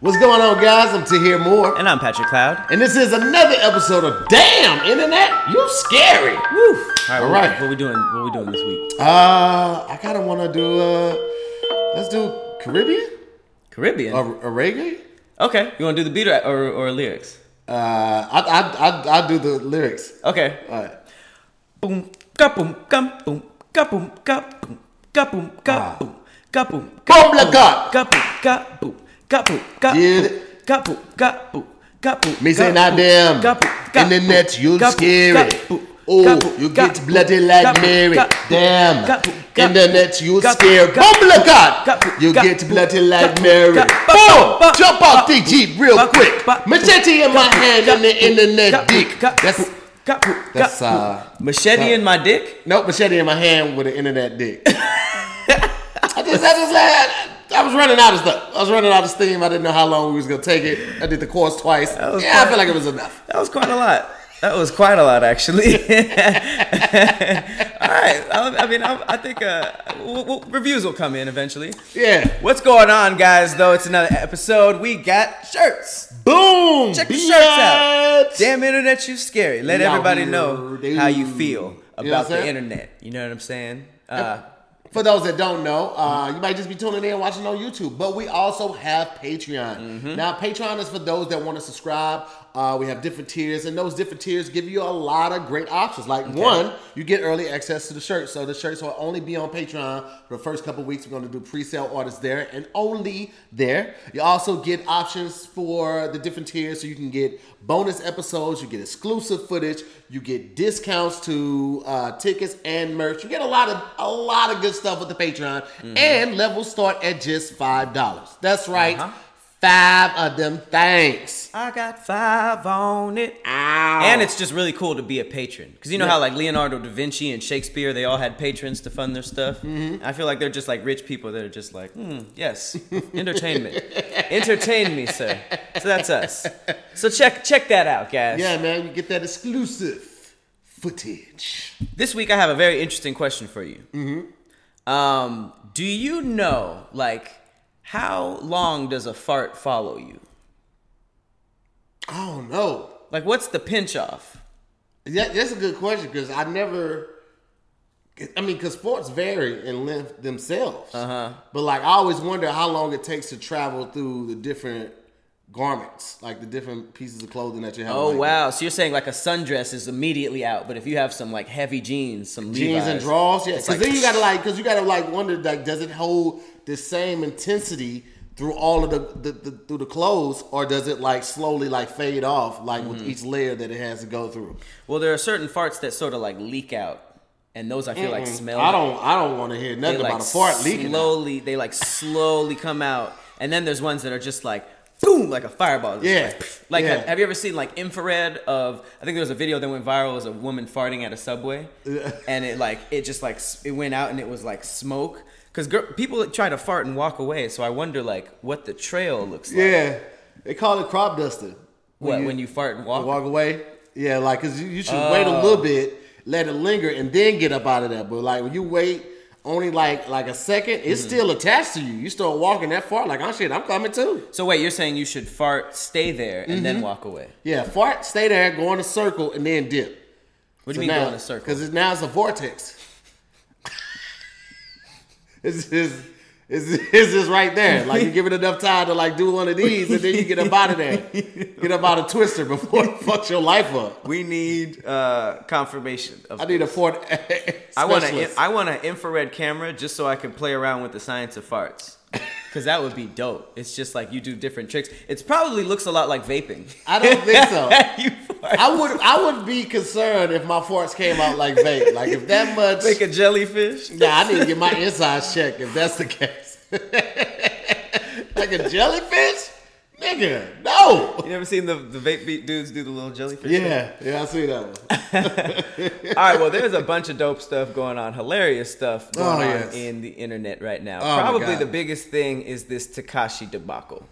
What's going on, guys? I'm to hear more, And I'm Patrick Cloud. and this is another episode of Damn Internet, you scary. Woo! All right, All what, right. what we doing? What we doing this week? Uh, I kind of want to do uh, let's do Caribbean Caribbean. or, or reggae. okay, you want to do the beat or, or, or lyrics? Uh, I I I I do the lyrics. Okay. All right. Boom, ka boom, gum, boom, ka boom, ka boom, ka boom, ka Ah. boom, ka boom, Boom, la God. ka boom, ka boom, ka boom, ka Get boom, it? ka boom, ka boom, ka. Me say not boom, damn. ka boom, ka Internet, you ka boom, scary. ka Oh, you get bloody like Mary. ka boom, Damn. ka boom, ka Internet, you ka scary. boom, ka God. You get bloody like Mary. ka Boom! boom, Jump ka off the Jeep real quick. Machete in my hand boom, and the ka internet dick. ka That's boom, ka boom, that's, ka uh, machete in my dick. Nope, machete in my hand with an internet dick. I just, I just, I, I was running out of stuff. I was running out of steam. I didn't know how long we was gonna take it. I did the course twice. Yeah, was I feel like it was enough. That was quite a lot. That was quite a lot, actually. All right. I, I mean, I, I think uh, w- w- reviews will come in eventually. Yeah. What's going on, guys? Though it's another episode, we got shirts. Boom. Check the shirts out. Damn internet, you scary. Let everybody know how you feel You know about the internet. You know what I'm saying? Uh, For those that don't know, uh, you might just be tuning in watching on YouTube, but we also have Patreon. Mm-hmm. Now, Patreon is for those that want to subscribe. Uh, we have different tiers, and those different tiers give you a lot of great options. Like one, you get early access to the shirts. So the shirts will only be on Patreon for the first couple weeks. We're going to do pre-sale orders there, and only there. You also get options for the different tiers, so you can get bonus episodes, you get exclusive footage, you get discounts to uh, tickets and merch. You get a lot of a lot of good stuff with the Patreon, and levels start at just five dollars. That's right, Uh-huh. Five of them. Thanks. I got five on it. Ow. And it's just really cool to be a patron because you know how like Leonardo da Vinci and Shakespeare, they all had patrons to fund their stuff. Mm-hmm. I feel like they're just like rich people that are just like, hmm, yes, entertainment, entertain me, sir. So that's us. So check check that out, guys. yeah, man, you get that exclusive footage. This week I have a very interesting question for you. Mm-hmm. Um, do you know like how long does a fart follow you? I don't know. Like, what's the pinch off? Yeah, that's a good question because I never. I mean, because sports vary in length themselves. Uh-huh. But like, I always wonder how long it takes to travel through the different garments, like the different pieces of clothing that you have. Oh like, wow! So you're saying like a sundress is immediately out, but if you have some like heavy jeans, some Jeans and drawers, yeah. Because like- then you gotta like, because you gotta like wonder, like, does it hold the same intensity through all of the, the, the through the clothes, or does it like slowly like fade off, like with Mm-hmm. each layer that it has to go through? Well, there are certain farts that sort of like leak out, and those I feel like smell. I don't, I don't want to hear nothing like about a fart leaking. out. slowly. They like slowly come out, and then there's ones that are just like boom, like a fireball. Yeah. like. Like, Yeah. have, have you ever seen like infrared of? I think there was a video that went viral. as a woman farting at a subway, and it like it just like it went out and it was like smoke. Because people try to fart and walk away, so I wonder like what the trail looks like. Yeah, they call it crop dusting. What when you fart and walk? walk away? Yeah, like because you, you should wait a oh. little bit, let it linger, and then get up out of there. But like when you wait only like like a second, it's Mm-hmm. still attached to you. You start walking that far, like oh shit, I'm coming too. So wait, you're saying you should fart, stay there, and Mm-hmm. then walk away? Yeah, fart, stay there, go in a circle, and then dip. What do you mean go in a circle? Because now it's a vortex. it's just. It's, it's just right there. Like you give it enough time to like do one of these, and then you get up out of there. Get up out of Twister before it fucks your life up. We need uh, confirmation of I need a fort. I want a. I want an infrared camera just so I can play around with the science of farts. Cause that would be dope. It's just like you do different tricks. It probably looks a lot like vaping. I don't think so. I would I would be concerned if my farts came out like vape. Like if that much like a jellyfish. Nah, I need to get my insides checked if that's the case. like a jellyfish? Nigga, no. You never seen the, the vape beat dudes do the little jellyfish? Yeah, yeah, I see that one. All right, well, there's a bunch of dope stuff going on, hilarious stuff going Oh, on in the internet right now. Oh, Probably the biggest thing is this Tekashi debacle.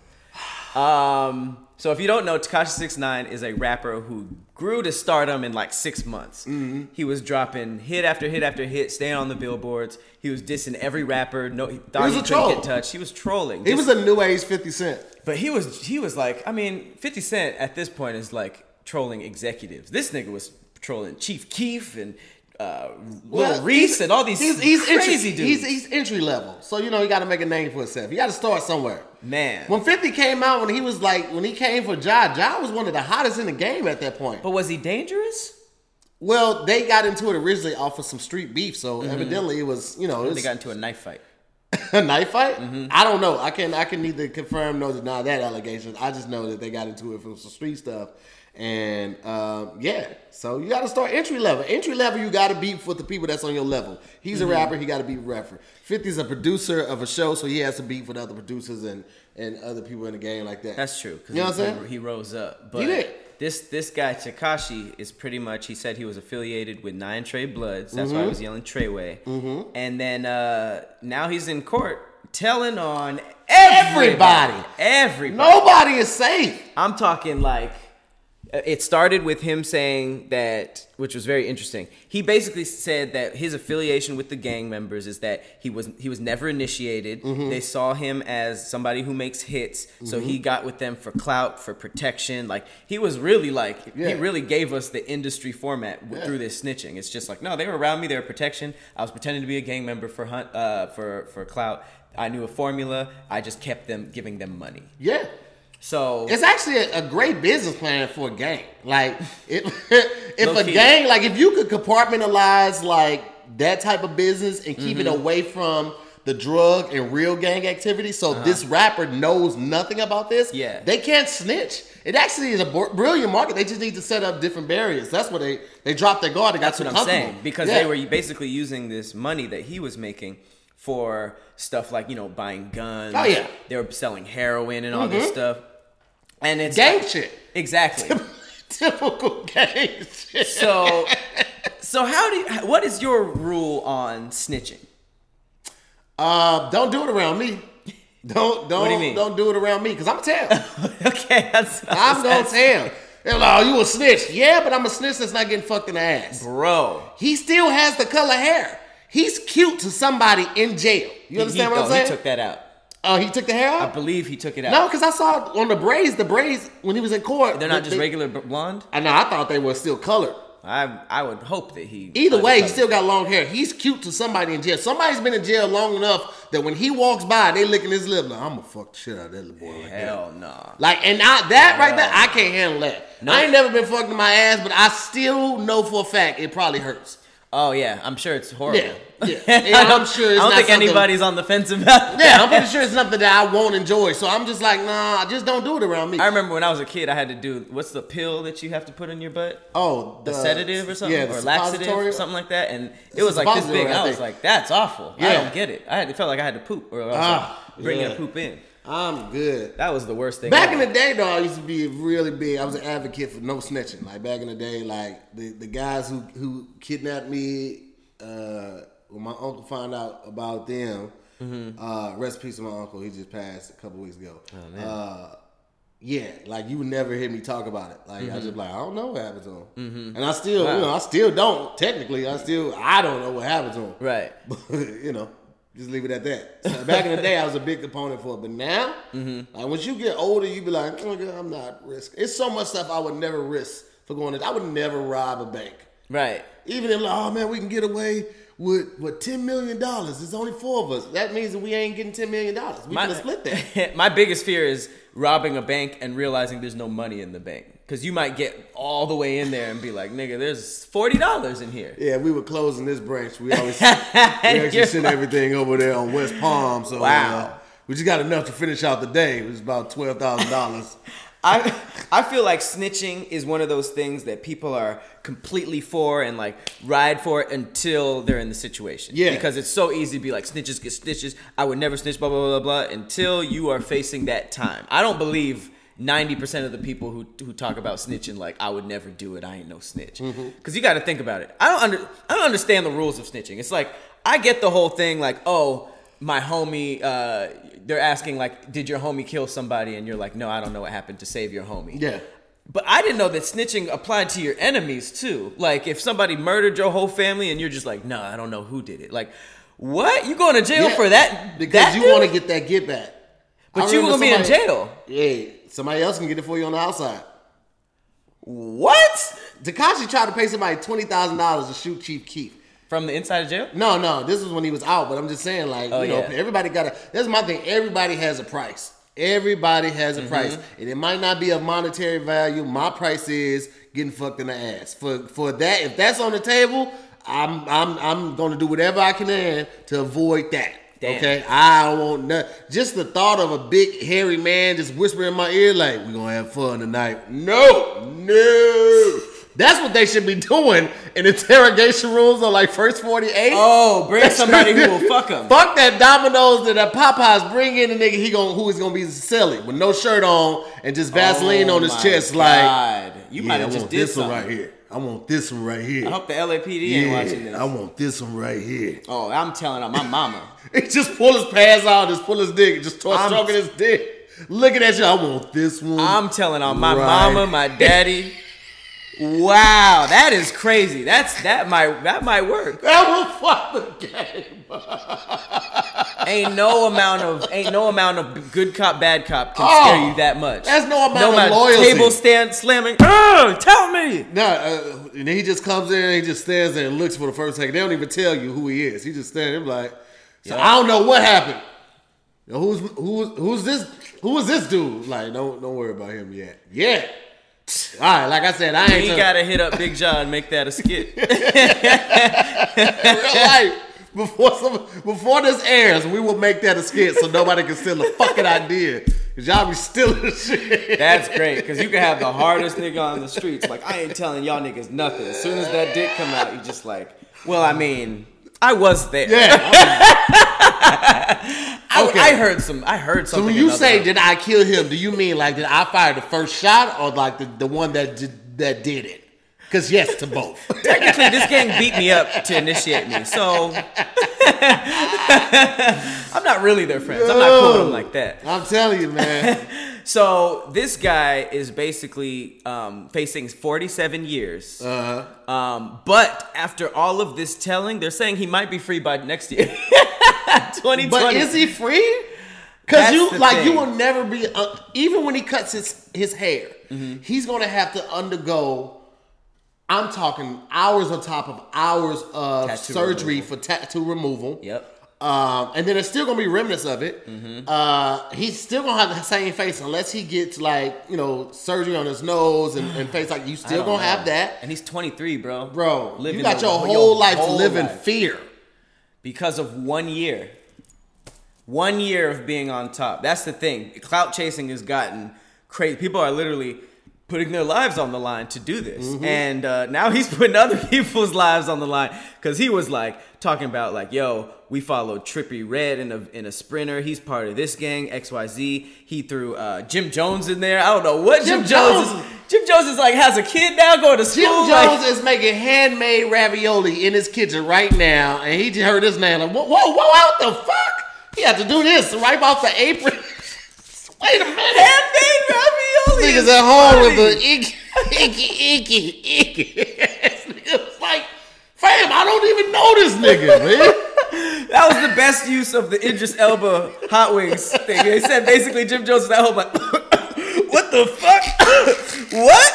Um, so if you don't know, Tekashi 69 is a rapper who grew to stardom in like six months. Mm-hmm. He was dropping hit after hit after hit, staying on the billboards. He was dissing every rapper. No, he thought was he, a couldn't troll. get touched. He was trolling. He Just- was a new age 50 Cent. But he was he was like, I mean, 50 Cent at this point is like trolling executives. This nigga was trolling Chief Keef and uh, Lil Well, Reese and all these He's, he's crazy entry, dudes. He's, he's entry level, so you know he got to make a name for himself. He got to start somewhere. Man. when Fifty came out, when he was like, when he came for Ja, Ja was one of the hottest in the game at that point. but was he dangerous? Well, they got into it originally off of some street beef, so evidently it was, you know, it They got into a knife fight. a knife fight. I don't know. I can I can neither confirm nor deny that allegation. I just know that they got into it from some street stuff, and um, yeah. So you got to start entry level. Entry level, you got to beef with the people that's on your level. He's a rapper. He got to be rapper. 50's a producer of a show, so he has to beef with other producers and and other people in the game like that. That's true. You know what I'm he- saying? He rose up. But did. This this guy Tekashi is pretty much. He said he was affiliated with Nine Trey Bloods. That's Mm-hmm. why I was yelling Treyway. Mm-hmm. And then uh, now he's in court telling on everybody. Everybody. Everybody. Nobody is safe. I'm talking like uh, it started with him saying that, which was very interesting. He basically said that his affiliation with the gang members is that he was he was never initiated. Mm-hmm. They saw him as somebody who makes hits, so he got with them for clout, for protection. Like he was really like Yeah. he really gave us the industry format w- Yeah. through this snitching. It's just like no, they were around me, they were protection. I was pretending to be a gang member for hunt uh, for for clout. I knew a formula. I just kept them giving them money. Yeah. So It's actually a, a great business plan for a gang. Like if if a Low-key. gang, like if you could compartmentalize like that type of business and keep it Mm-hmm. away from the drug and real gang activity, so this rapper knows nothing about this. Uh-huh. Yeah. they can't snitch. It actually is a brilliant market. They just need to set up different barriers. That's what they they dropped their guard. They got That's what I'm saying because Yeah. they were basically using this money that he was making for stuff like you know buying guns. Oh, yeah. Mm-hmm. they were selling heroin and all this stuff, and it's gang shit. exactly. Typical gang shit. so, so how do you? What is your rule on snitching? Uh, don't do it around me. Don't don't What do you mean? don't do it around me because I'm a tell. okay, that's I'm gonna tell. They're like, oh, you a snitch? Yeah, but I'm a snitch that's not getting fucked in the ass. bro. He still has the color hair. He's cute to somebody in jail. You understand he, what I'm saying? He took that out. Oh, he took the hair out? I believe he took it out. No, because I saw on the braids, the braids when he was in court. they're not they- just regular b- blonde. I know. I thought they were still colored. I I would hope that he. Either way, he still got long hair. He's cute to somebody in jail. Somebody's been in jail long enough that when he walks by, they licking his lip. Like, I'm gonna fuck the shit out of that little boy. Like that. Hell no. Like, and I, that right there, I can't handle that. No. I ain't never been fucked in my ass, but I still know for a fact it probably hurts. Oh yeah, I'm sure it's horrible. Yeah, yeah. I'm sure it's I don't not think anybody's on the fence about. Yeah, I'm pretty sure it's something that I won't enjoy. So I'm just like, nah, just don't do it around me. I remember when I was a kid, I had to do what's the pill that you have to put in your butt? oh, The sedative or something, Yeah, or laxative, or something like that. And it was like this big. I I was like, that's awful. I don't get it. I had, it felt like I had to poop, or I was Ah, like, bringing yeah. a poop in. I'm good. That was the worst thing. Back in the day, though, I used to be really big. I was an advocate for no snitching. Like back in the day, like the, the guys who who kidnapped me, uh, when my uncle found out about them, Mm-hmm. uh, rest in peace to my uncle. He just passed a couple weeks ago. Oh. Uh, yeah, like you would never hear me talk about it. Like I just like I don't know what happened to him, and I still, Mm-hmm. Wow. you know, I still don't. Technically, I still I don't know what happened to him. right. But you know, just leave it at that. So back in the day, I was a big component for it, but now, Mm-hmm. like once you get older, you be like, oh, God, I'm not risking. It's so much stuff I would never risk for going. To, I would never rob a bank, Right. even if like, oh man, we can get away with what ten million dollars. There's only four of us. That means that we ain't getting ten million dollars. We gonna split that. my biggest fear is robbing a bank and realizing there's no money in the bank. Because you might get all the way in there and be like, nigga, there's forty dollars in here. Yeah, we were closing this branch. We always we actually sent everything over there on West Palm. So Wow. uh, we just got enough to finish out the day. It was about twelve thousand dollars. I I feel like snitching is one of those things that people are completely for and like ride for it until they're in the situation. Yeah. Because it's so easy to be like snitches get stitches. I would never snitch. Blah blah blah blah. Until you are facing that time. I don't believe. 90% of the people who, who talk about snitching like I would never do it I ain't no snitch mm-hmm. because you got to think about it I don't under I don't understand the rules of snitching it's like I get the whole thing like oh my homie uh, they're asking like did your homie kill somebody and you're like no I don't know what happened to save your homie Yeah. but I didn't know that snitching applied to your enemies too. Like if somebody murdered your whole family and you're just like, no, I don't know who did it. Like, what? You going to jail Yeah, for that? because that you want to get that get back. But I you gonna be in jail. Yeah, somebody else can get it for you on the outside. What? Tekashi tried to pay somebody twenty thousand dollars to shoot Chief Keef. From the inside of jail? No, no, this was when he was out. But I'm just saying, like, Oh, you know, yeah. everybody got a. That's my thing. Everybody has a price. Everybody has a Mm-hmm. price, and it might not be of monetary value. My price is getting fucked in the ass. For for that, if that's on the table, I'm I'm I'm gonna do whatever I can to avoid that. Damn. Okay, I don't want no, just the thought of a big hairy man just whispering in my ear like we're gonna have fun tonight. No, no. That's what they should be doing in interrogation rooms on like first 48. Oh, bring somebody who will fuck him. Fuck that Domino's that, that Popeyes bring in the nigga he gon' who is gonna be silly with no shirt on and just Vaseline Oh on his oh my chest like you yeah, might have just want did this something. one right here. I want this one right here. I hope the LAPD ain't watching this. I want this one right here. oh, I'm telling on my mama. He just pull his pants out, just pull his dick, just start I'm- stroking his dick. Looking at you, I want this one. I'm telling on my Right. mama, my daddy. Wow, that is crazy. That's that might that might work. that will fuck the game. Ain't no amount of ain't no amount of good cop bad cop can Oh, scare you that much. that's no amount no of amount loyalty. Table stand slamming. Oh, tell me. No, uh, and he just comes in and he just stands there and looks for the first second. They don't even tell you who he is. He just stands there like, so I don't know what happened. Who's who's who's this? Who is this dude? Like, don't don't worry about him yet. Yeah. All right, like I said, I ain't He tell- gotta hit up Big John make that a skit. real life. Before some, before this airs, we will make that a skit so nobody can steal the fucking idea. Cause y'all be stealing shit. That's great because you can have the hardest nigga on the streets. Like I ain't telling y'all niggas nothing. As soon as that dick come out, you just like, well, I mean, I was there. Yeah. I, Okay. I heard some. I heard some. So when you say did I kill him, do you mean like did I fire the first shot or like the, the one that did, that did it? Because yes to both. technically this gang beat me up to initiate me, so I'm not really their friends. I'm not cool with them like that. I'm telling you, man. So this guy is basically um, facing 47 years. Uh, Um, but after all of this telling, they're saying he might be free by next year. 2020. but is he free? Because you like you will never be uh, even when he cuts his his hair, Mm-hmm. he's gonna have to undergo. I'm talking hours on top of hours of Tattoo surgery for tattoo removal. Yep. Um, and then there's still gonna be remnants of it. Mm-hmm. Uh, he's still gonna have the same face unless he gets like you know surgery on his nose and, and face. Like you still gonna know. have that, And he's 23, bro. bro. Living you got the- your whole life to live in fear. Because of one year. One year of being on top. That's the thing. Clout chasing has gotten crazy. People are literally putting their lives on the line to do this. Mm-hmm. And uh, now he's putting other people's lives on the line because he was like talking about like, yo, we followed Trippie Redd in a in a sprinter. He's part of this gang XYZ. He threw uh, Jim Jones in there. I don't know what Jim, Jim Jones, Jones- is. Jim Jones is like has a kid now going to Jim school. Jones like- is making handmade ravioli in his kitchen right now, and he just heard his name. Like, whoa, whoa, whoa, what the fuck? He had to do this, wipe off the apron. Wait a minute. Niggas is at home with the icky, icky, icky, icky. Nigga's like, fam, I don't even know this nigga, man. That was the best use of the Idris Elba hot wings thing. They said basically Jim Jones was at home like, what the fuck? what?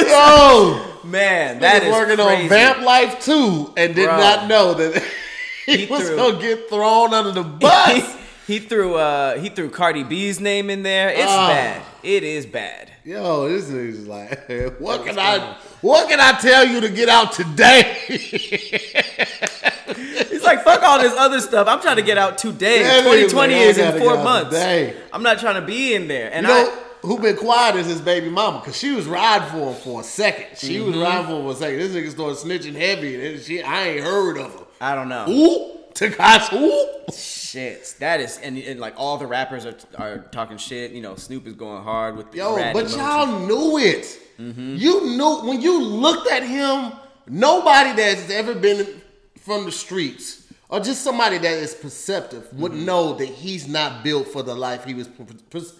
Yo, Man, that is working crazy. on Vamp Life 2 and did Bro. not know that he, He was threw- gonna get thrown under the bus. He threw uh he threw Cardi B's name in there. It's Ah. bad. It is bad. Yo, this nigga's just like, what can I, what can I tell you to get out today? He's like, fuck all this other stuff. I'm trying to get out today. Nigga's 2020 like, is in four months. today. I'm not trying to be in there. And You know I who been quiet is his baby mama because she was riding for him for a second. She was Mm-hmm. riding for him for a second. This nigga started snitching heavy, and she I ain't heard of her. I don't know. Ooh, Ooh. Shit, that is, and, and like all the rappers are are talking shit. You know, Snoop is going hard with the Yo, but emoji. y'all knew it. Mm-hmm. You knew when you looked at him. Nobody that's ever been from the streets or just somebody that is perceptive would Mm-hmm. know that he's not built for the life he was pers-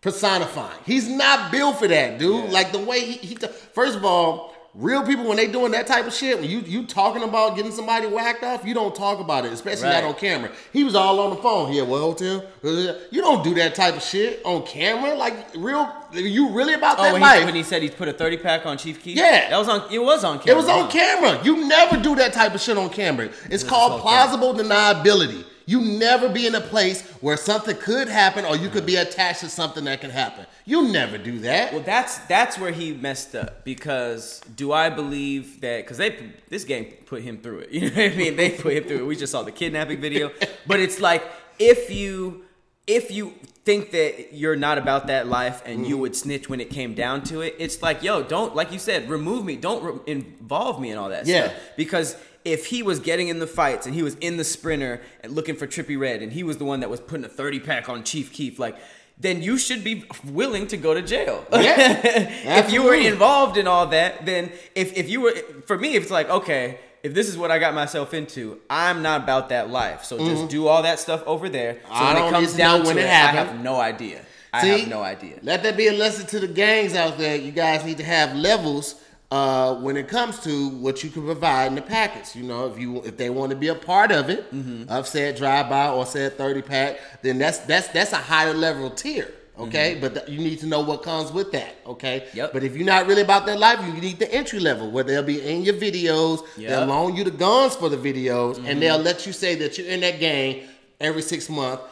personifying. He's not built for that, dude. Like the way he, he t- first of all, real people when they doing that type of shit, when you you talking about getting somebody whacked off, you don't talk about it, especially Right. not on camera. He was all on the phone here. What hotel? You don't do that type of shit on camera. Like real, you really about Oh, that when life? he, when he said he put a thirty pack on Chief Keef. Yeah. that was on. It was on camera. It was on camera. You never do that type of shit on camera. It's called plausible deniability. You never be in a place where something could happen or you could be mm. attached to something that can happen. You never do that. Well, that's that's where he messed up because do I believe that because they this game put him through it. You know what I mean? They put him through it. We just saw the kidnapping video, but it's like if you if you think that you're not about that life and Mm-hmm. you would snitch when it came down to it, it's like yo, don't like you said, remove me, don't re- involve me in all that Yeah. stuff because. If he was getting in the fights and he was in the sprinter and looking for Trippie Redd and he was the one that was putting a 30 pack on Chief Keef, like, then you should be willing to go to jail. Yeah, if you were involved in all that, then if, if you were for me, if it's like, okay, if this is what I got myself into, I'm not about that life. So just do all that stuff over there. So Mm-hmm. I when it comes down know to it, it I have no idea. I See? have no idea. Let that be a lesson to the gangs out there. You guys need to have levels uh, when it comes to what you can provide in the package. You know, if you if they want to be a part of it, Mm-hmm. of said drive by or said thirty pack, then that's that's that's a higher level tier. Okay, but th- you need to know what comes with that. Okay, Mm-hmm. Yep. But if you're not really about that life, you need the entry level where they'll be in your videos. They'll Mm-hmm. loan you the guns for the videos, and they'll let you say that you're in that game every six months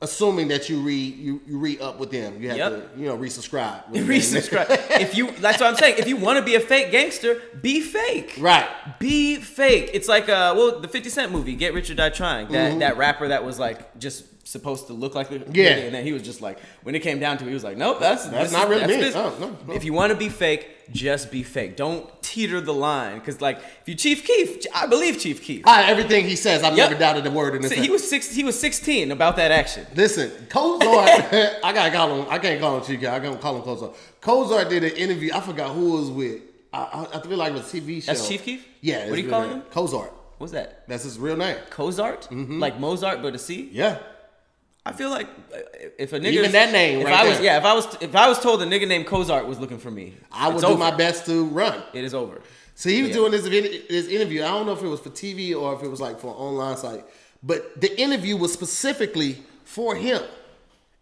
assuming that you re you, you re up with them. You have Yep. to you know resubscribe. Resubscribe. if you that's what I'm saying. If you want to be a fake gangster, be fake. right. Be fake. It's like uh well the 50 Cent movie, Get Rich or Die Trying. That that rapper that was like just supposed to look like the. Yeah. and then he was just like when it came down to it, he was like, Nope, that's That's not really that's me. Oh, no, no. If you want to be fake, just be fake. Don't teeter the line. Cause like if you Chief Keef, I believe Chief Keef. Ah, everything he says, I've Yep. never doubted a word in this. See, he was six he was 16 about that action. Listen, Kozar, I gotta call him. I can't call him Chief. Keith, I gotta call him Kozar. Kozar did an interview. I forgot who it was with. I, I, I feel like it was a TV show. That's Chief Keef? Yeah. What do you call name. him? Cozart. What's that? That's his real name. Cozart? Mm-hmm. Like Mozart but a C? Yeah. I feel like uh, if a nigga Even that name if right I was yeah, if I was if I was told a nigga named Cozart was looking for me, I would do over. my best to run. It is over. So he was Yeah. doing this, this interview. I don't know if it was for TV or if it was like for an online site, but the interview was specifically for him,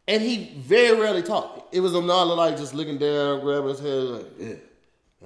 and he very rarely talked. It was a not like just looking down, grabbing his head, like, yeah.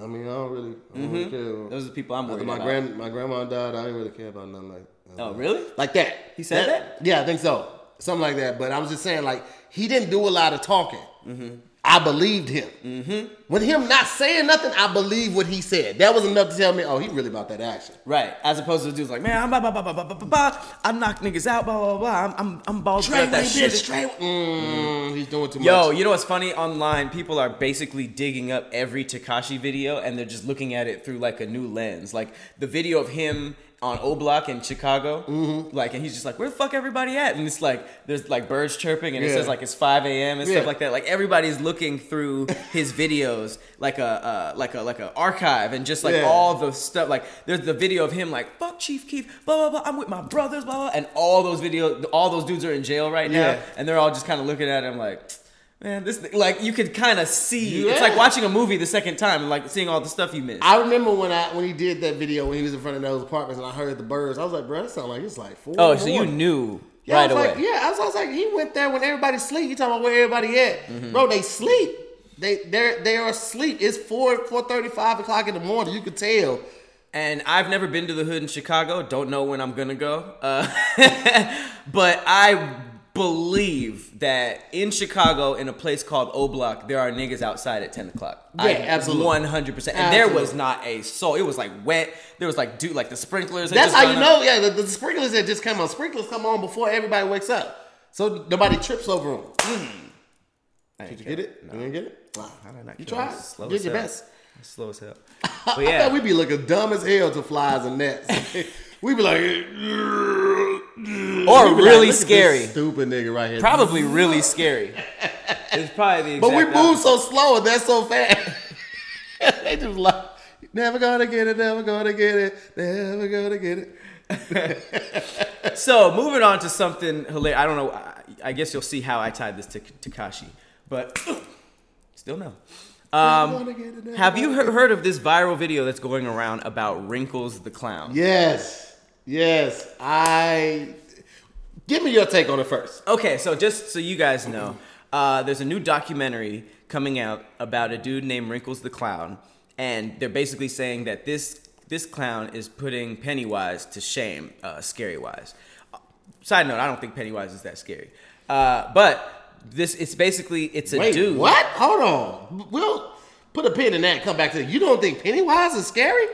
I mean, I don't really, I don't really care. Mm-hmm. Those are the people I'm After worried my about. grand, my grandma died. I didn't really care about nothing like. Oh, really? Like that. He said that? Yeah, I think so. Something like that. But I was just saying, like, he didn't do a lot of talking. Mm-hmm. I believed him. Mm-hmm. With him not saying nothing, I believe what he said. That was enough to tell me, oh, he really about that action. Right. As opposed to the dudes like, man, I'm blah blah blah blah blah blah blah. blah. I knock niggas out, blah blah blah. I'm I'm I'm Straight at that shit. straight. Mm, he's doing too Yo, much. Yo, you know what's funny? Online, people are basically digging up every Tekashi video and they're just looking at it through like a new lens. Like the video of him on O Block in Chicago, Mm-hmm. like, and he's just like, "Where the fuck everybody at?" And it's like, there's like birds chirping, and it says like it's 5 a.m. and Yeah. stuff like that. Like everybody's looking through his videos, like a uh, like a like a archive, and just like Yeah. all the stuff. Like there's the video of him like, "Fuck Chief Keef," blah blah blah. I'm with my brothers, blah blah, and all those videos, all those dudes are in jail right now, Yeah. and they're all just kind of looking at him like, man, this thing, like you could kind of see. It's like watching a movie the second time and like seeing all the stuff you missed. I remember when I when he did that video when he was in front of those apartments and I heard the birds. I was like, bro, that sound like it's like four. oh, so you knew Yeah, right I was away. like, yeah, I was, I was like, he went there when everybody sleep. You talking about where everybody at, Mm-hmm. bro? They sleep. They they they are asleep. It's four four thirty five o'clock in the morning. You could tell. And I've never been to the hood in Chicago. Don't know when I'm gonna go. Uh, but I believe that in Chicago, in a place called O Block, there are niggas outside at 10 o'clock. Yeah, absolutely. One hundred percent. And there was not a soul. It was like wet. There was like dude, like the sprinklers. That's just how you up. know. Yeah, the, the sprinklers that just come on. Sprinklers come on before everybody wakes up, so nobody trips over them. Mm. I Did you get it? You didn't get it? Wow. How did not You tried. Slow Did your hell. best. Slow as hell. I But yeah, bet we be looking dumb as hell to flies and nets. we be like, or we be like, really "Look scary. stupid nigga right here. Probably really scary. It's probably the example. But we move so slow and that's so fast. they just like, never gonna get it, never gonna get it, never gonna get it. So moving on to something hilarious. I don't know. I, I guess you'll see how I tied this to Tekashi, but still no. Um, have you he- heard of this viral video that's going around about Wrinkles the clown? Yes, yes. I give me your take on it first. Okay, so just so you guys know, uh, there's a new documentary coming out about a dude named Wrinkles the clown, and they're basically saying that this this clown is putting Pennywise to shame, uh, scary wise. Side note: I don't think Pennywise is that scary, uh, but this it's basically it's a Wait, dude. what? Hold on. We'll put a pin in that. and Come back to it. You don't think Pennywise is scary?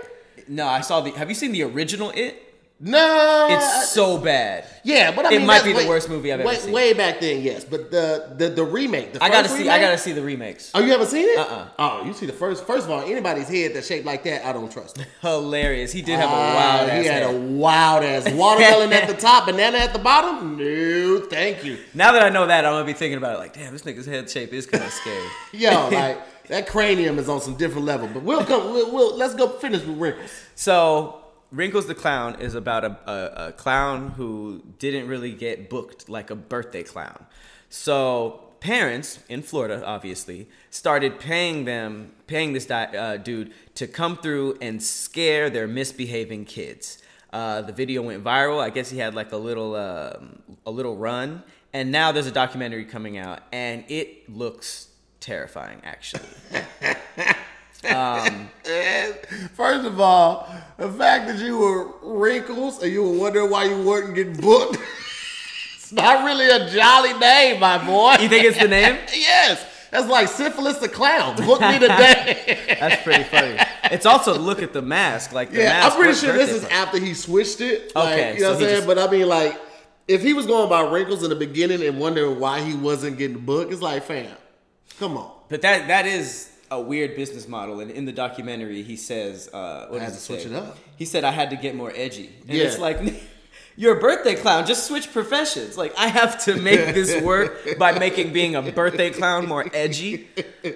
No, I saw the. Have you seen the original It? No. It's so bad. yeah, but I it mean, might that's be the worst movie I've ever way, seen. Way back then, yes. But the the, the remake. The I gotta first see. I gotta see the remakes. Oh, you haven't seen it? Uh-uh. Oh, you see the first. First of all, anybody's head that's shaped like that, I don't trust. Hilarious. He did have a Ah, wild ass He had head. a wild ass watermelon at the top, banana at the bottom. No, thank you. Now that I know that, I'm gonna be thinking about it. Like, damn, this nigga's head shape is kind of scary. Yo, like that cranium is on some different level. But we'll come. We'll, we'll let's go finish with wrinkles. So, Wrinkles the Clown is about a, a, a clown who didn't really get booked like a birthday clown. So, parents in Florida, obviously, started paying them, paying this di- uh, dude to come through and scare their misbehaving kids. Uh, the video went viral. I guess he had like a little, um a little run, and now there's a documentary coming out, and it looks terrifying, actually. Um, First of all, the fact that you were wrinkles and you were wondering why you weren't getting booked. it's not really a jolly name, my boy. You think it's the name? yes. That's like syphilis the clown. Book me today. That's pretty funny. It's also look at the mask, like the yeah, mask. I'm pretty sure this is after he switched it. Like, Okay, you know so what I'm saying? just- But I mean, like, if he was going by wrinkles in the beginning and wondering why he wasn't getting booked, it's like, fam, come on. But that that is a weird business model. And in the documentary, he says, uh, "What I had to he switch say? it up. He said I had to get more edgy. And Yeah. it's like. You're a birthday clown. Just switch professions. Like I have to make this work by making being a birthday clown more edgy.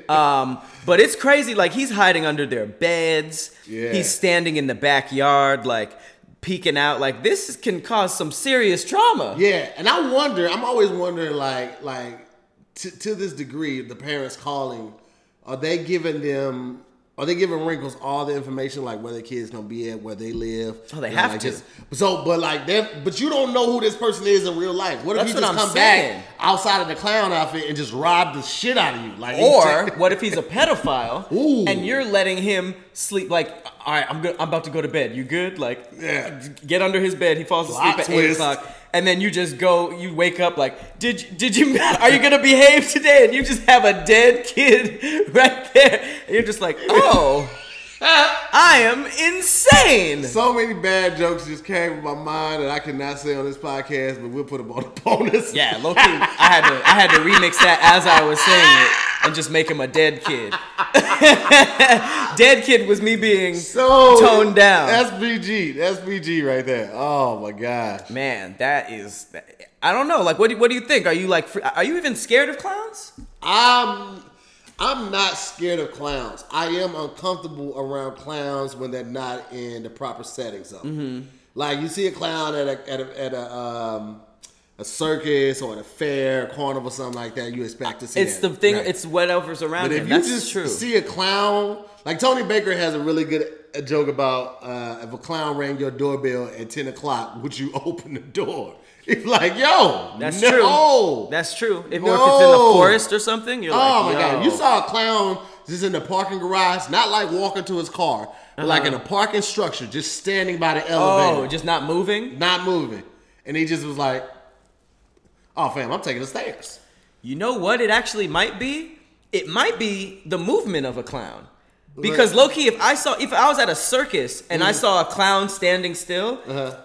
Um, but it's crazy. Like he's hiding under their beds. Yeah. He's standing in the backyard, like peeking out. Like this can cause some serious trauma. Yeah, and I wonder. I'm always wondering, like, like to, to this degree, the parents calling, are they giving them? Are they giving wrinkles all the information, like where the kids gonna be at, where they live? Oh, they have like, to. just- so, but like that, but you don't know who this person is in real life. What if That's what just come saying. back outside of the clown outfit and just rob the shit out of you? Like, Or what if he's a pedophile Ooh. and you're letting him sleep? Like, all right, I'm good. I'm about to go to bed. You good? Like, Yeah. get under his bed. He falls asleep at eight o'clock, and then you just go. You wake up like, did did you? Are you gonna behave today? And you just have a dead kid right there, and you're just like, oh, I am insane. So many bad jokes just came to my mind that I cannot say on this podcast, but we'll put them on the bonus. Yeah, low key. I had to I had to remix that as I was saying it and just make him a dead kid. dead kid was me being So toned down. That's BG. That's BG right there. Oh my gosh. Man, that is. I don't know. Like, what do, what do you think? Are you like? Are you even scared of clowns? I'm I'm not scared of clowns. I am uncomfortable around clowns when they're not in the proper settings of. Mm-hmm. Like you see a clown at a at a, at a um a circus or at a fair, carnival, something like that. You expect to see. It's that, the thing. right? It's whatever's around But him. if you That's just true. see a clown, like Tony Baker has a really good uh joke about uh, if a clown rang your doorbell at ten o'clock, would you open the door? He's like, yo, That's no. true. That's true. If, if it's in the forest or something, you're Oh like, oh my god! You saw a clown just in the parking garage, not like walking to his car, but like uh-huh. in a parking structure, just standing by the Oh, elevator, just not moving. not moving, and he just was like, "Oh, fam, I'm taking the stairs." You know what? It actually might be. It might be the movement of a clown. Because low key, if I saw, if I was at a circus and Mm-hmm. I saw a clown standing still,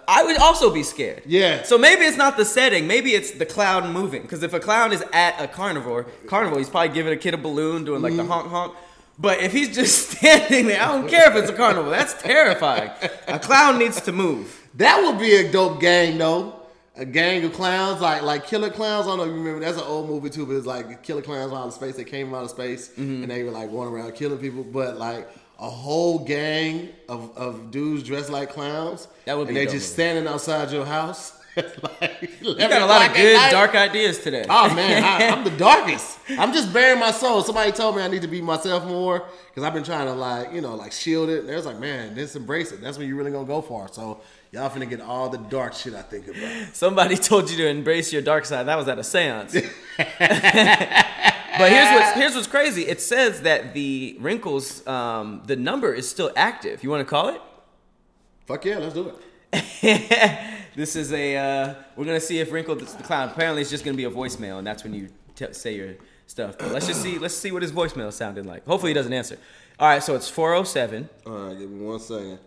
I would also be scared. Uh-huh. Yeah. So maybe it's not the setting. Maybe it's the clown moving. Because if a clown is at a carnivore, carnival, he's probably giving a kid a balloon, doing like Mm-hmm. the honk honk. But if he's just standing there, I don't care if it's a carnival. That's terrifying. A clown needs to move. That would be a dope gang, though. A gang of clowns, like like killer clowns. I don't know if you remember. That's an old movie too, but it's like killer clowns out of space. They came out of space Mm-hmm. and they were like going around killing people. But like a whole gang of, of dudes dressed like clowns. That would be And they just movie. standing outside your house. like, You got a lot of good dark ideas today. Oh man, I, I'm the darkest. I'm just bearing my soul. Somebody told me I need to be myself more because I've been trying to like, you know, like shield it. And there's like, man, just embrace it. That's when you're really gonna go far. So y'all finna get all the dark shit I think about. Somebody told you to embrace your dark side. That was at a seance. but here's what's here's what's crazy. It says that the wrinkles, um, the number is still active. You want to call it? Fuck yeah, let's do it. this is a. Uh, we're gonna see if Wrinkle the clown. Apparently, it's just gonna be a voicemail, and that's when you t- say your stuff. But let's just see. Let's see what his voicemail sounded like. Hopefully, he doesn't answer. All right, so it's 407 All right, give me one second.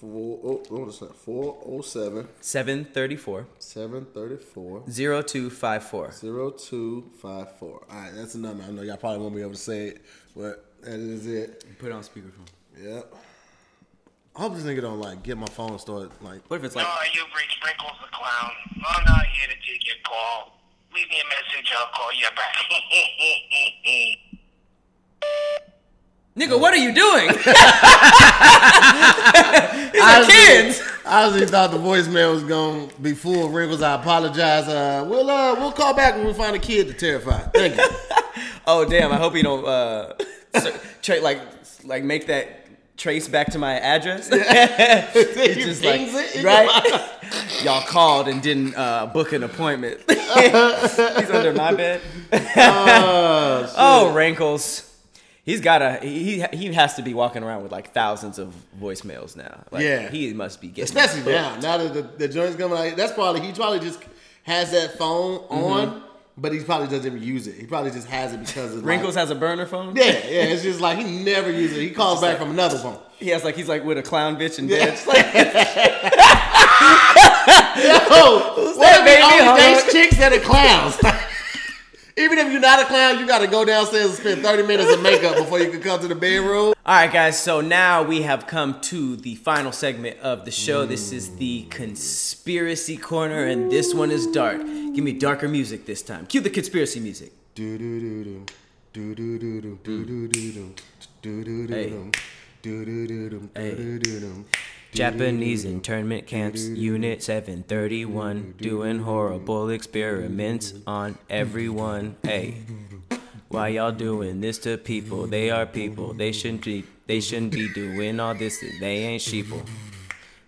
Four, oh, what is that? 407 734 734 0254. 0254. All right, that's a number. I know y'all probably won't be able to say it, but that is it. Put it on speakerphone. Yep. I hope this nigga don't like get my phone and start like. What if it's like? No, you've reached Sprinkles the Clown. I'm not here to take your call. Leave me a message, I'll call you back. Nigga, what are you doing? These I are kids. I honestly thought the voicemail was gonna be full of wrinkles. I apologize. Uh, we'll uh, we'll call back when we find a kid to terrify. Thank you. Oh damn! I hope you don't uh, tra- like like make that trace back to my address. It's just like it right. Y'all called and didn't uh, book an appointment. He's under my bed. Oh, Oh, wrinkles. He's got a he he has to be walking around with like thousands of voicemails now. Like, Yeah. he must be getting especially booked. now. Now that the, the joint's coming out, that's probably he probably just has that phone mm-hmm. on, but he probably doesn't even use it. He probably just has it because of Wrinkles Like, has a burner phone. yeah, yeah. It's just like he never uses it. He calls back from another phone. He has like he's like with a clown bitch in Yeah, bed. it's like, yo, what that baby, huh? dates chicks that are clowns? Even if you're not a clown, you got to go downstairs and spend 30 minutes of makeup before you can come to the bedroom. All right, guys. So now we have come to the final segment of the show. This is the conspiracy corner, and this one is dark. Give me darker music this time. Cue the conspiracy music. Do do do do. Do do do do do do do do. Do do do Hey. do. Do do do do do do do. Japanese internment camps, Unit 731, doing horrible experiments on everyone. Hey, why y'all doing this to people? They are people. They shouldn't be. They shouldn't be doing all this. They ain't sheeple.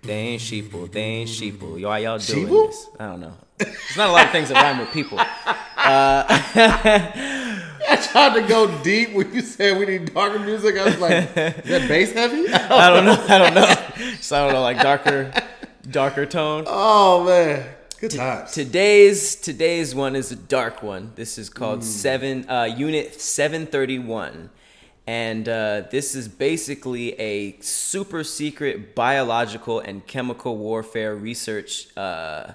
They ain't sheeple. They ain't sheeple. Why y'all doing Sheeple? this? I don't know. There's not a lot of things that rhyme with people. Uh, I tried to go deep when you said we need darker music. I was like, is that bass heavy? I don't know. I don't know. So I don't know, like darker, darker tone. Oh man, good times. Today's today's one is a dark one. This is called seven uh, Unit Seven Thirty One, and uh, this is basically a super secret biological and chemical warfare research. Uh,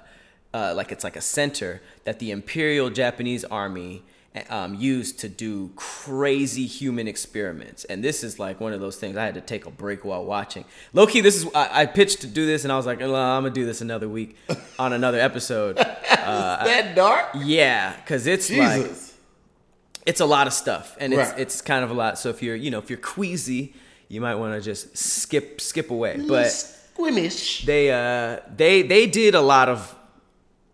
uh, like it's like a center that the Imperial Japanese Army um, used to do crazy human experiments. And this is like one of those things I had to take a break while watching. Low key, this is I, I pitched to do this, and I was like, "Well, I'm gonna do this another week on another episode. Is that dark? Yeah, because it's like it's a lot of stuff, and it's Right. it's kind of a lot. So if you're you know if you're queasy, you might want to just skip skip away. But squimish. they uh they they did a lot of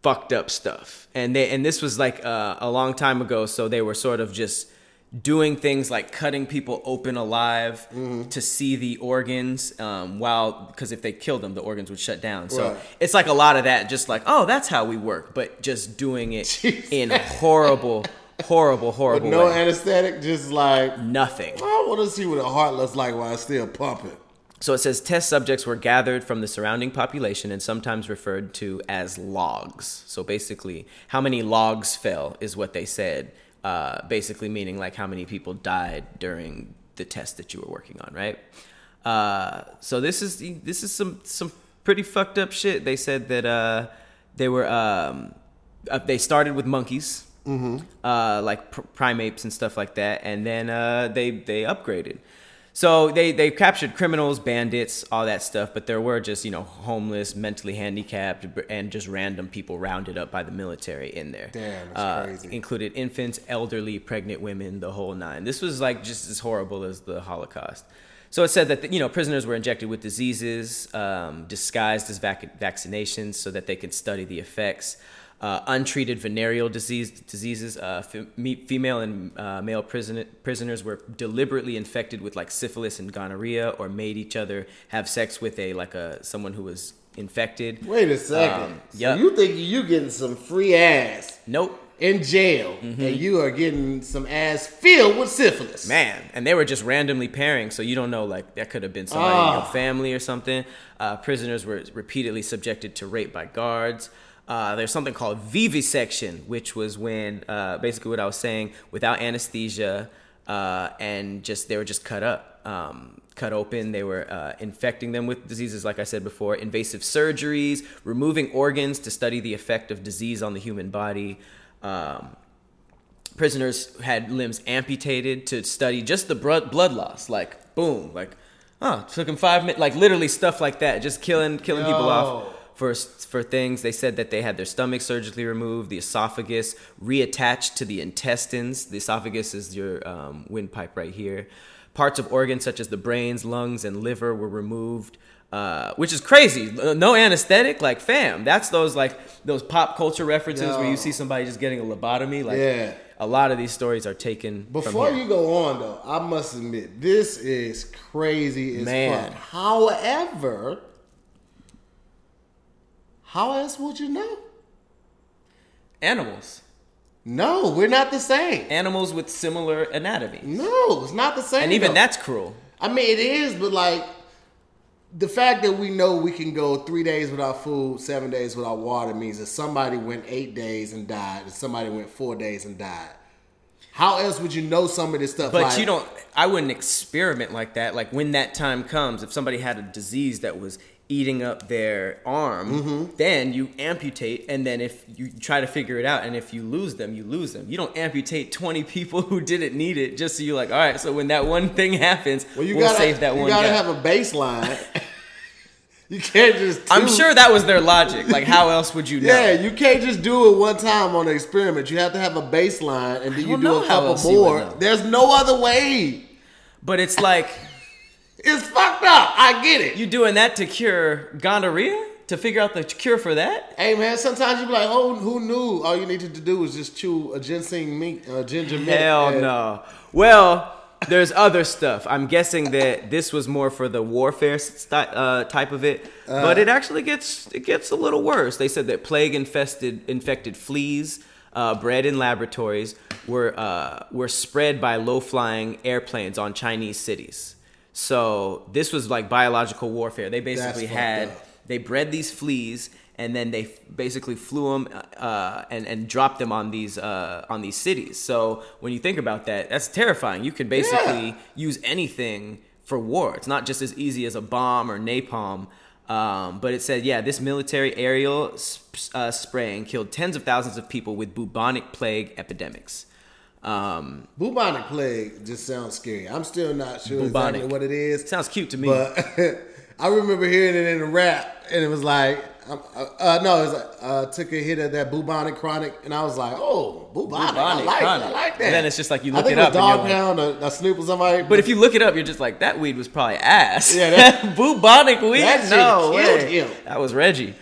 fucked up stuff and they and this was like uh, a long time ago so they were sort of just doing things like cutting people open alive Mm-hmm. to see the organs um, while because if they killed them the organs would shut down so Right. it's like a lot of that just like oh that's how we work but just doing it Jesus. in horrible horrible With horrible no way. anesthetic, just like nothing I want to see what a heart looks like while it's still pumping. So it says test subjects were gathered from the surrounding population and sometimes referred to as logs. So basically, how many logs fell is what they said. Uh, basically, meaning like how many people died during the test that you were working on, right? Uh, so this is this is some some pretty fucked up shit. They said that uh, they were um, uh, they started with monkeys, uh, like pr- primates and stuff like that, and then uh, they they upgraded. So they they captured criminals, bandits, all that stuff, but there were just you know homeless, mentally handicapped, and just random people rounded up by the military in there. Damn, that's Uh, crazy. Included infants, elderly, pregnant women, the whole nine. This was like just as horrible as the Holocaust. So it said that you know prisoners were injected with diseases um, disguised as vac- vaccinations so that they could study the effects. Uh, untreated venereal disease diseases. Uh, f- me- female and uh, male prison- prisoners were deliberately infected with like syphilis and gonorrhea, or made each other have sex with a like a someone who was infected. Wait a second. Um, so yep. you think you getting some free ass Nope. in jail, and you are getting some ass filled with syphilis? Man, and they were just randomly pairing, so you don't know, like, that could have been somebody in your Ah. family or something. Uh, prisoners were repeatedly subjected to rape by guards. Uh, there's something called vivisection, which was when, uh, basically what I was saying, without anesthesia, uh, and just, they were just cut up, um, cut open. They were uh, infecting them with diseases, like I said before, invasive surgeries, removing organs to study the effect of disease on the human body. Um, prisoners had limbs amputated to study just the blood loss. Like boom, like oh, took them five minutes, like literally stuff like that, just killing killing people off for for things. They said that they had their stomach surgically removed, the esophagus reattached to the intestines. The esophagus is your um, windpipe right here. Parts of organs such as the brains, lungs, and liver were removed. Uh, which is crazy. No anesthetic, like fam. That's those like those pop culture references where you see somebody just getting a lobotomy. Like Yeah. a lot of these stories are taken. Before you go on, though, I must admit this is crazy as Man. fuck. However, how else would you know? animals, No, we're not the same. animals with similar anatomy, No, it's not the same. and even though. that's cruel. I mean, it is, but like the fact that we know we can go three days without food, seven days without water means that somebody went eight days and died, and somebody went four days and died. How else would you know some of this stuff? But like- you don't. I wouldn't experiment like that. Like when that time comes, if somebody had a disease that was eating up their arm, Mm-hmm. then you amputate, and then if you try to figure it out, and if you lose them, you lose them. You don't amputate twenty people who didn't need it just so you're like, all right. So when that one thing happens, Well, you we'll gotta save that you one gotta guy. have a baseline. you can't just. I'm sure that was their logic. Like, how else would you know? Yeah, you can't just do it one time on an experiment. You have to have a baseline, and then you do a couple you more. There's no other way. But it's like. It's fucked up. I get it. You doing that to cure gonorrhea? To figure out the cure for that? Hey man, sometimes you be like, oh, who knew? All you needed to do was just chew a ginseng meat, uh, ginger mint. Hell and- no. Well, there's other stuff. I'm guessing that this was more for the warfare sti- uh, type of it, but it actually gets it gets a little worse. They said that plague infested infected fleas uh, bred in laboratories were uh, were spread by low flying airplanes on Chinese cities. So this was like biological warfare. They basically had up. they bred these fleas and then they f- basically flew them uh, and and dropped them on these uh, on these cities. So when you think about that, that's terrifying. You can basically Yeah. use anything for war. It's not just as easy as a bomb or napalm. Um, but it said, yeah, this military aerial sp- uh, spraying killed tens of thousands of people with bubonic plague epidemics. Um, Bubonic plague just sounds scary. I'm still not sure exactly what it is. sounds cute to me. But I remember hearing it in a rap, and it was like, uh, uh, no, it was like, uh, took a hit of that bubonic chronic, and I was like, oh, bubonic, Bubonic I like, chronic. I like that. And then it's just like you I look think it up and Dog like- Pound or, or Snoop or somebody. But if you look it up, you're just like that weed was probably ass. Yeah, that- bubonic weed. that no way. him. That was Reggie.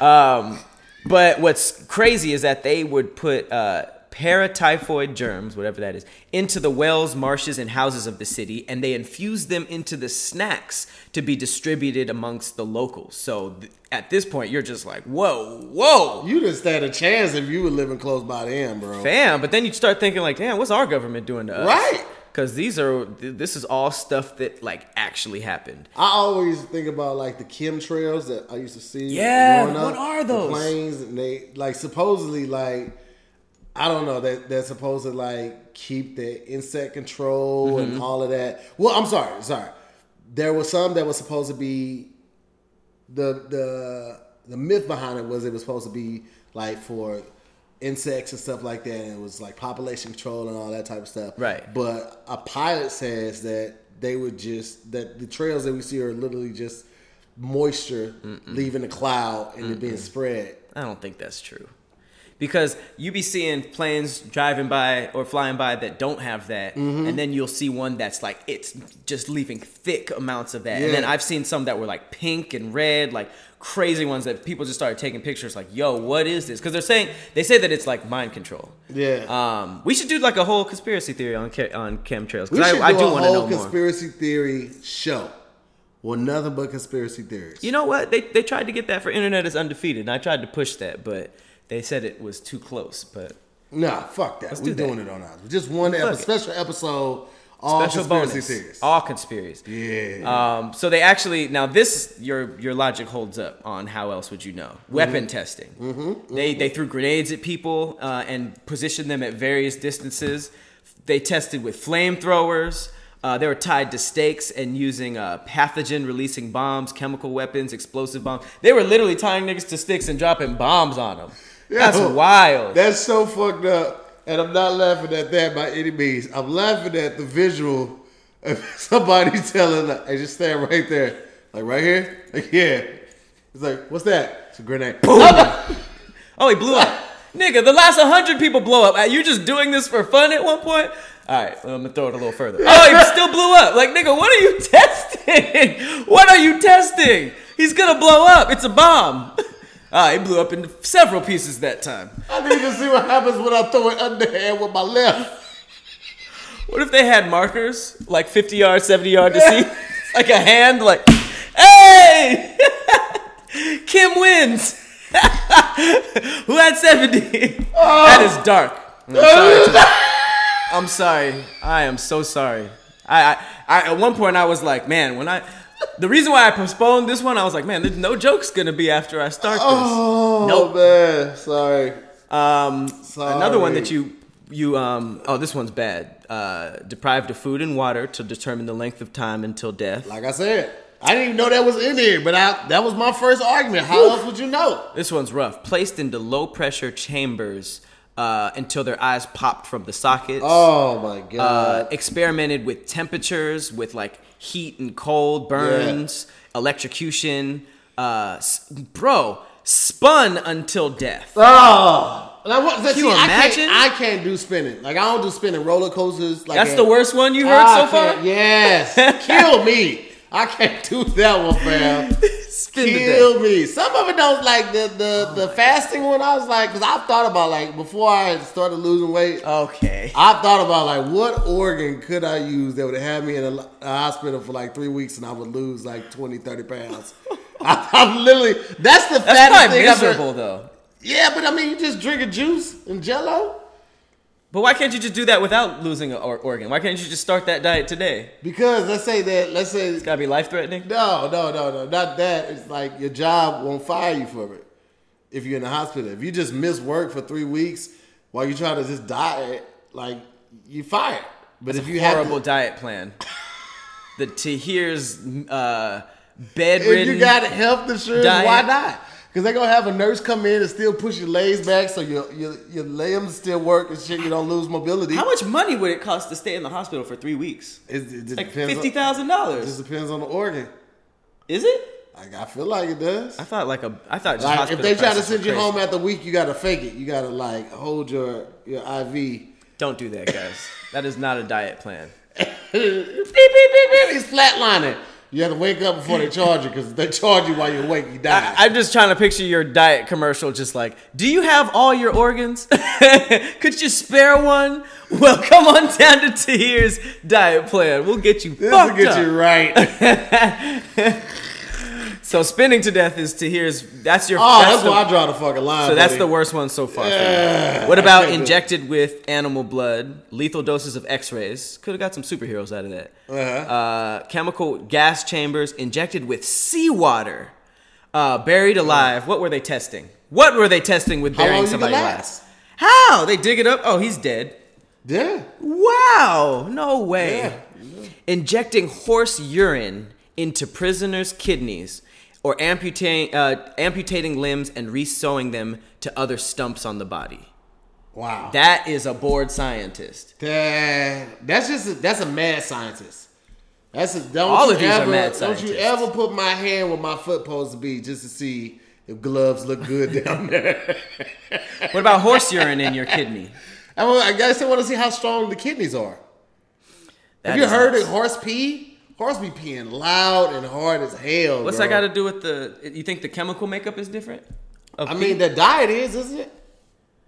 Um, but what's crazy is that they would put uh, paratyphoid germs, whatever that is, into the wells, marshes, and houses of the city, and they infused them into the snacks to be distributed amongst the locals. So th- at this point, you're just like, whoa, whoa. you didn't stand a chance if you were living close by them, bro. Fam, but then you start thinking like, damn, what's our government doing to us? Right. Because these are th- this is all stuff that like actually happened. I always think about like the chemtrails that I used to see. Yeah, what up, are the those? planes and they like supposedly like I don't know that they're supposed to like keep the insect control Mm-hmm. and all of that. Well, I'm sorry, sorry. There was some that was supposed to be the the the myth behind it was it was supposed to be like for insects and stuff like that and it was like population control and all that type of stuff Right. but a pilot says that they would just that the trails that we see are literally just moisture leaving the cloud and it being spread I don't think that's true. Because you be seeing planes driving by or flying by that don't have that, Mm-hmm. and then you'll see one that's like it's just leaving thick amounts of that, and then I've seen some that were like pink and red, like crazy ones that people just started taking pictures like, "Yo, what is this?" Because they're saying they say that it's like mind control. Yeah. Um, we should do like a whole conspiracy theory on on chemtrails we because should I, I do a want to know whole more. conspiracy theory show. Well, nothing but conspiracy theories. You know what? They they tried to get that for Internet is undefeated, and I tried to push that, but they said it was too close. But Nah, fuck that. We're do that. doing it on ours. Just one Fuck epi- it. special episode, all special conspiracy bonus, theories. all conspiracies. Yeah. Um, so they actually now this your your logic holds up on how else would you know weapon Mm-hmm. testing. They they threw grenades at people uh, and positioned them at various distances. They tested with flamethrowers. Uh, they were tied to stakes and using uh, pathogen releasing bombs, chemical weapons, explosive bombs. They were literally tying niggas to sticks and dropping bombs on them. That's Yo, wild. That's so fucked up. And I'm not laughing at that by any means. I'm laughing at the visual of somebody telling, like, hey, just stand right there. Like, right here? Like, yeah. It's like, what's that? It's a grenade. Boom! Oh, he blew up. Nigga, the last 100 people blow up. You just doing this for fun at one point? All right, well, I'm gonna throw it a little further. Oh, he still blew up. Like, nigga, what are you testing? What are you testing? He's gonna blow up. It's a bomb. Ah, he blew up into several pieces that time. I need to see what happens when I throw it underhand with my left. What if they had markers, like 50 yard, 70 yard to see? like a hand, like, hey! Kim wins! Who had 70? That is dark. I'm sorry. I'm sorry. I am so sorry. I, I, I at one point I was like, man, when I the reason why I postponed this one, I was like, man, there's no joke's gonna be after I start this. Oh, Nope. man. Sorry. Um, another one that you you um oh this one's bad. Uh, deprived of food and water to determine the length of time until death. Like I said, I didn't even know that was in here, but I, that was my first argument. How else would you know? This one's rough. Placed into low pressure chambers uh, until their eyes popped from the sockets. Oh, my uh, God. experimented with temperatures, with like heat and cold burns, electrocution. Uh, s- bro, spun until death. Oh. I, want, see, you I imagine? can't, I can't do spinning. Like, I don't do spinning roller coasters. Like That's at- the worst one you heard I so far. Yes. Kill me. I can't do that one, fam. Spin to Kill me. Some of it don't like the the the oh fasting one. I was like, because I've thought about like before I started losing weight. Okay. I thought about like what organ could I use that would have me in a, a hospital for like three weeks and I would lose like 20, 30 pounds. I, I'm literally that's the That's fattest thing I've ever- miserable though. Yeah, but I mean, you just drink a juice and Jello But why can't you just do that without losing an or- organ? Why can't you just start that diet today? because let's say that let's say It's gotta be life threatening. no, no, no, no, not that. It's like your job won't fire you for it if you're in the hospital. If you just miss work for three weeks while you're trying to just diet, like you fired. But if you have a Horrible to, diet plan. The Tahir's uh, if you got health insurance, diet. why not? Because they're gonna have a nurse come in and still push your legs back so your your, your limbs still work and shit. You don't lose mobility. How much money would it cost to stay in the hospital for three weeks? It, it Like depends on- fifty thousand It just depends on the organ. Is it? Like I feel like it does. I thought like a. I thought just Like if they try to send you crazy. home after a week, you gotta fake it. You gotta like hold your your IV. Don't do that, guys. that is not a diet plan. beep, beep, beep, beep. He's flatlining. You have to wake up before they charge you because they charge you while you're awake, you die. I, I'm just trying to picture your diet commercial, just like, do you have all your organs? Could you spare one? Well, come on down to Tahir's diet plan. We'll get you this will get up. you right. So spinning to death is Tahir's. That's your. Oh, that's that's the, where I draw the fucking line. So that's buddy. the worst one so far. Yeah, What about injected with animal blood, lethal doses of X-rays? Could have got some superheroes out of that. Uh-huh. Uh, chemical gas chambers injected with seawater, uh, buried alive. What were they testing? What were they testing with burying somebody alive? How they dig it up? Oh, he's dead. Yeah. Wow, no way. Yeah. Injecting horse urine into prisoners' kidneys or amputating, uh, amputating limbs and resewing them to other stumps on the body. Wow. That is a bored scientist. That- that's just a, that's a mad scientist. That's a, don't All you of these are ever, mad Don't you ever put my hand where my foot supposed to be just to see if gloves look good down there. What about horse urine in your kidney? I, wa- I guess I want to see how strong the kidneys are. That Have you heard of horse pee? Horse be peeing loud and hard as hell. What's bro. that got to do with the? You think the chemical makeup is different? I pee? mean, the diet is, isn't it?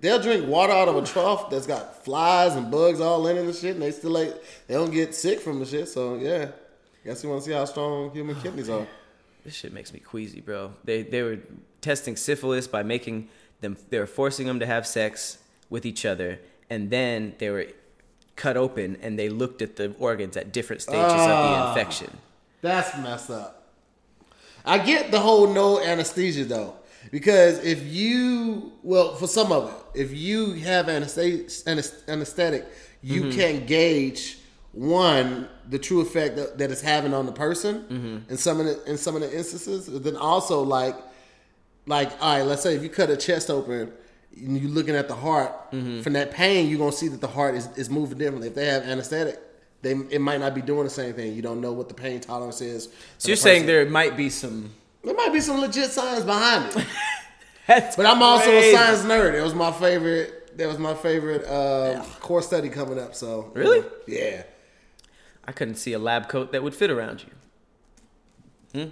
They'll drink water out of a trough that's got flies and bugs all in it and shit, and they still like they don't get sick from the shit. So yeah, guess you want to see how strong human kidneys are. this shit makes me queasy, bro. They they were testing syphilis by making them. They were forcing them to have sex with each other, and then they were cut open and they looked at the organs at different stages of the Ah. infection. That's messed up. I get the whole no anesthesia though, because if you well, for some of it, if you have anesthetic, anesthetic you Mm-hmm. can gauge one the true effect that, that it's having on the person Mm-hmm. in some of the in some of the instances. Then also like like all right, let's say if you cut a chest open. And you're looking at the heart Mm-hmm. from that pain. You're gonna see that the heart is, is moving differently. If they have anesthetic, they it might not be doing the same thing. You don't know what the pain tolerance is. So you're saying there might be some. there might be some legit science behind it. But I'm also a science nerd. It was my favorite. That was my favorite uh, core study coming up. So Really? yeah. I couldn't see a lab coat that would fit around you. Hmm?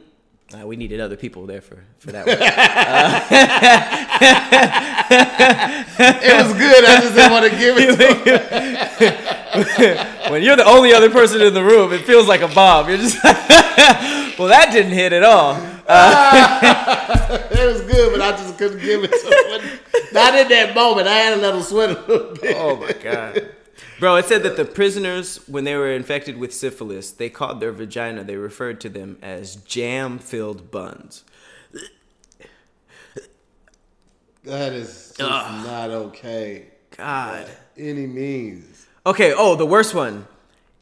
Uh, we needed other people there for, for that one. It was good. I just didn't want to give it. to when you're the only other person in the room, it feels like a bomb. You're just well, that didn't hit at all. Uh, it was good, but I just couldn't give it to him. Not in that moment. I had to let him sweat a little bit. Oh my god. Bro, it said that the prisoners, when they were infected with syphilis, they called their vagina, they referred to them as jam filled buns. That is just not okay. God. Any means. Okay, oh, the worst one.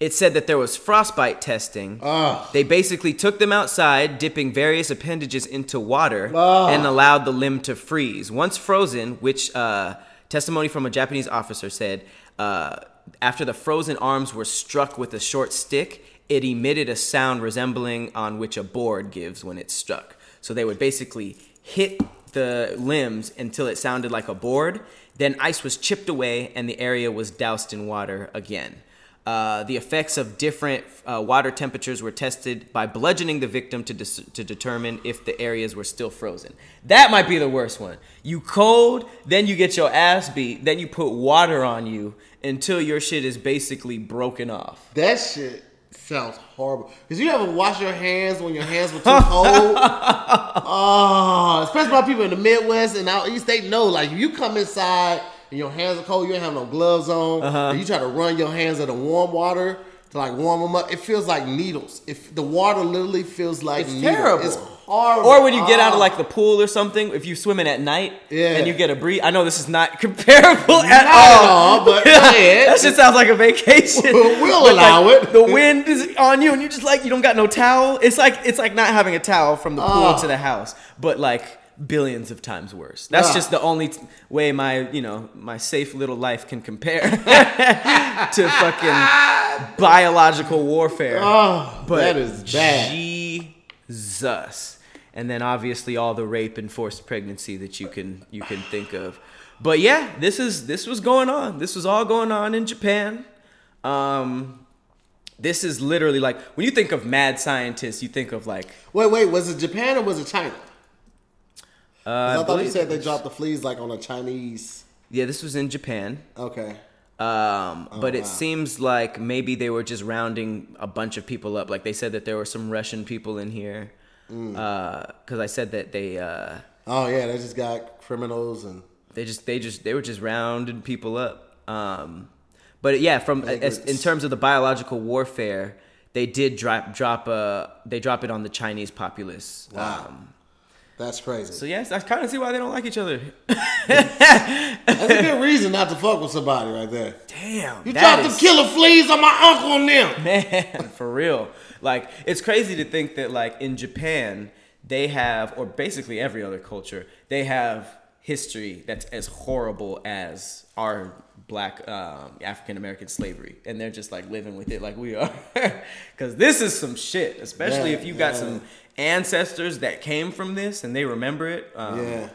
It said that there was frostbite testing. Ugh. They basically took them outside, dipping various appendages into water, Ugh. and allowed the limb to freeze. Once frozen, which uh, testimony from a Japanese officer said, uh, after the frozen arms were struck with a short stick, it emitted a sound resembling on which a board gives when it's struck. So they would basically hit the limbs until it sounded like a board. Then ice was chipped away and the area was doused in water again. Uh, the effects of different uh, water temperatures were tested by bludgeoning the victim to, dis- to determine if the areas were still frozen. That might be the worst one. You cold, then you get your ass beat, then you put water on you until your shit is basically broken off. That shit sounds horrible. Cause you ever wash your hands when your hands were too cold? oh, especially by people in the Midwest and out east, they know. Like if you come inside and your hands are cold, you ain't have no gloves on, Uh-huh. and you try to run your hands in the warm water to like warm them up. It feels like needles. If the water literally feels like It's needles. terrible. It's horrible. Or when you get out of like the pool or something, if you swimming at night Yeah. and you get a breeze. I know this is not comparable at Not all. at all, but go ahead. that shit sounds like a vacation. We'll But, allow like, it. The wind is on you, and you're just like you don't got no towel. It's like it's like not having a towel from the pool Oh. to the house, but like billions of times worse. That's Ah. just the only t- way my you know my safe little life can compare to fucking biological warfare. Oh, But that is bad. Jesus. And then obviously all the rape and forced pregnancy that you can you can think of. But yeah, this is this was going on. This was all going on in Japan. Um this is literally like when you think of mad scientists, you think of like Wait, wait, was it Japan or was it China? uh, I, thought you said they dropped the fleas like on a Chinese. Yeah, this was in Japan. Okay. Um, but it Oh, wow. seems like maybe they were just rounding a bunch of people up. Like they said that there were some Russian people in here. Mm. Because I said that they uh, Oh yeah, they just got criminals and they just they just they were just rounding people up um but yeah from as, in terms of the biological warfare they did drop drop uh they drop it on the chinese populace Wow. um that's crazy. so yes i kind of see why they don't like each other That's a good reason not to fuck with somebody right there. damn You dropped is- the killer fleas on my uncle and them. man for real like it's crazy to think that like in japan they have or basically every other culture they have history that's as horrible as our black um, african american slavery and they're just like living with it like we are because this is some shit especially Yeah, if you got yeah. some ancestors that came from this and they remember it. Um, yeah.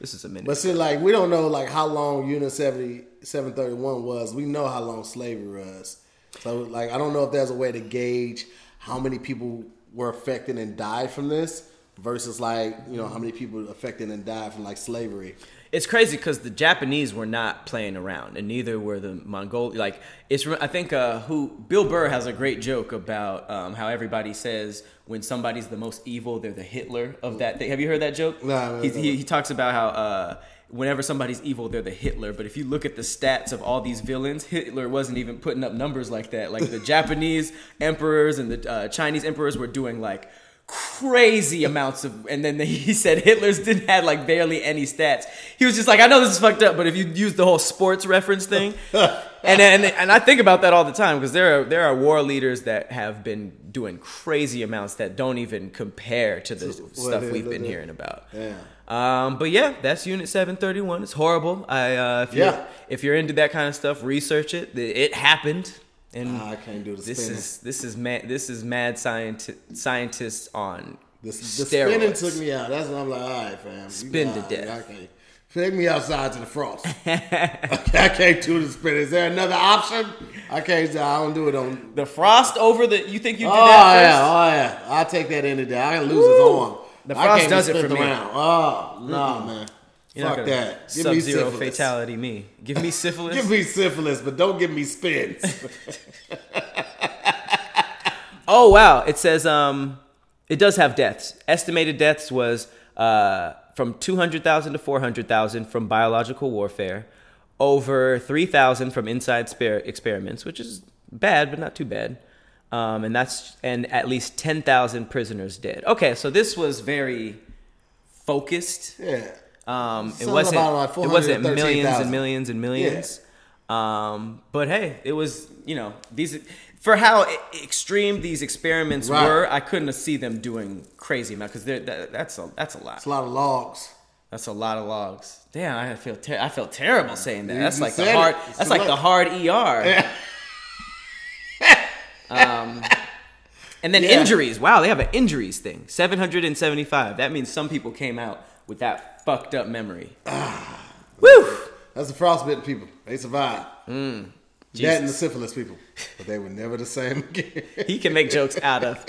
This is a minute. But see, like we don't know like how long Unit 70, 731 was. We know how long slavery was. So like I don't know if there's a way to gauge how many people were affected and died from this versus like you know how many people affected and died from like slavery. It's crazy because the Japanese were not playing around, and neither were the Mongol. Like it's, I think uh, who Bill Burr has a great joke about um, how everybody says when somebody's the most evil, they're the Hitler of that thing. Have you heard that joke? Nah, he, nah, he, he talks about how. Uh, Whenever somebody's evil, they're the Hitler. But if you look at the stats of all these villains, Hitler wasn't even putting up numbers like that. Like the Japanese emperors and the uh, Chinese emperors were doing like crazy amounts of and then he said Hitler's didn't have like barely any stats. He was just like, I know this is fucked up, but if you use the whole sports reference thing, and and and I think about that all the time because there are there are war leaders that have been doing crazy amounts that don't even compare to the stuff we've been hearing about. Yeah. Um, but yeah, that's Unit 731. It's horrible. I uh, if you're, Yeah. if you're into that kind of stuff, research. It it happened, and Ah, I can't do the this spinning. is this is mad this is mad scienti- scientists on The, the spinning took me out. That's when I'm like, all right, fam. Spin to death. I. Take me outside to the frost. I can't do the spin. Is there another option? I can't. I don't do it on. the frost over the. You think you Oh did that yeah, first? oh yeah. I'll take that any day. I can lose his arm. The I frost does it for me. Around. Oh no, man. You're Fuck that. Give me Sub-zero syphilis. fatality me. Give me syphilis. Give me syphilis, but don't give me spins. Oh wow! It says um, it does have deaths. Estimated deaths was uh from two hundred thousand to four hundred thousand from biological warfare, over three thousand from inside spare experiments, which is bad but not too bad. Um, and that's and at least ten thousand prisoners dead. Okay, so this was very focused. yeah. Um, it wasn't. about like it wasn't 413,000. millions and millions and millions. Um, but hey, it was. You know these for how extreme these experiments Right. were. I couldn't see them doing crazy amount because that, that's a that's a lot. It's a lot of logs. That's a lot of logs. Damn, I feel ter- I felt terrible saying that. That's you like the hard. That's like the hard ER. um, and then Yeah. injuries. Wow, they have an injuries thing. Seven hundred and seventy-five. That means some people came out with that fucked up memory. Ah. Woo! That's the frostbitten people. They survived. Mm. that and the syphilis people, but they were never the same again. He can make jokes out of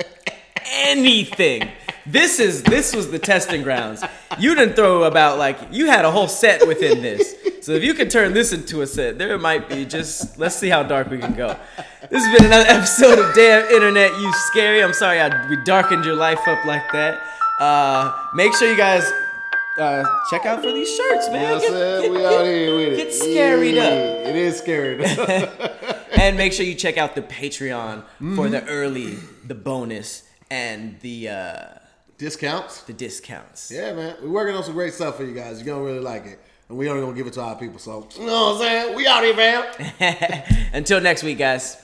anything. This is this was the testing grounds. You didn't throw about like you had a whole set within this. So if you can turn this into a set, there might be just let's see how dark we can go. This has been another episode of Damn Internet, you scary. I'm sorry I we darkened your life up like that. Uh, make sure you guys uh, check out for these shirts, You know man. what I'm Get- saying? get- we out here with it. get scaried Yeah, up. It is scary. and make sure you check out the Patreon for Mm-hmm. the early, the bonus, and the uh, Discounts. the discounts. Yeah, man. We're working on some great stuff for you guys. You're gonna really like it. And we only gonna give it to our people. So you know what I'm saying? We out here, fam. Until next week, guys.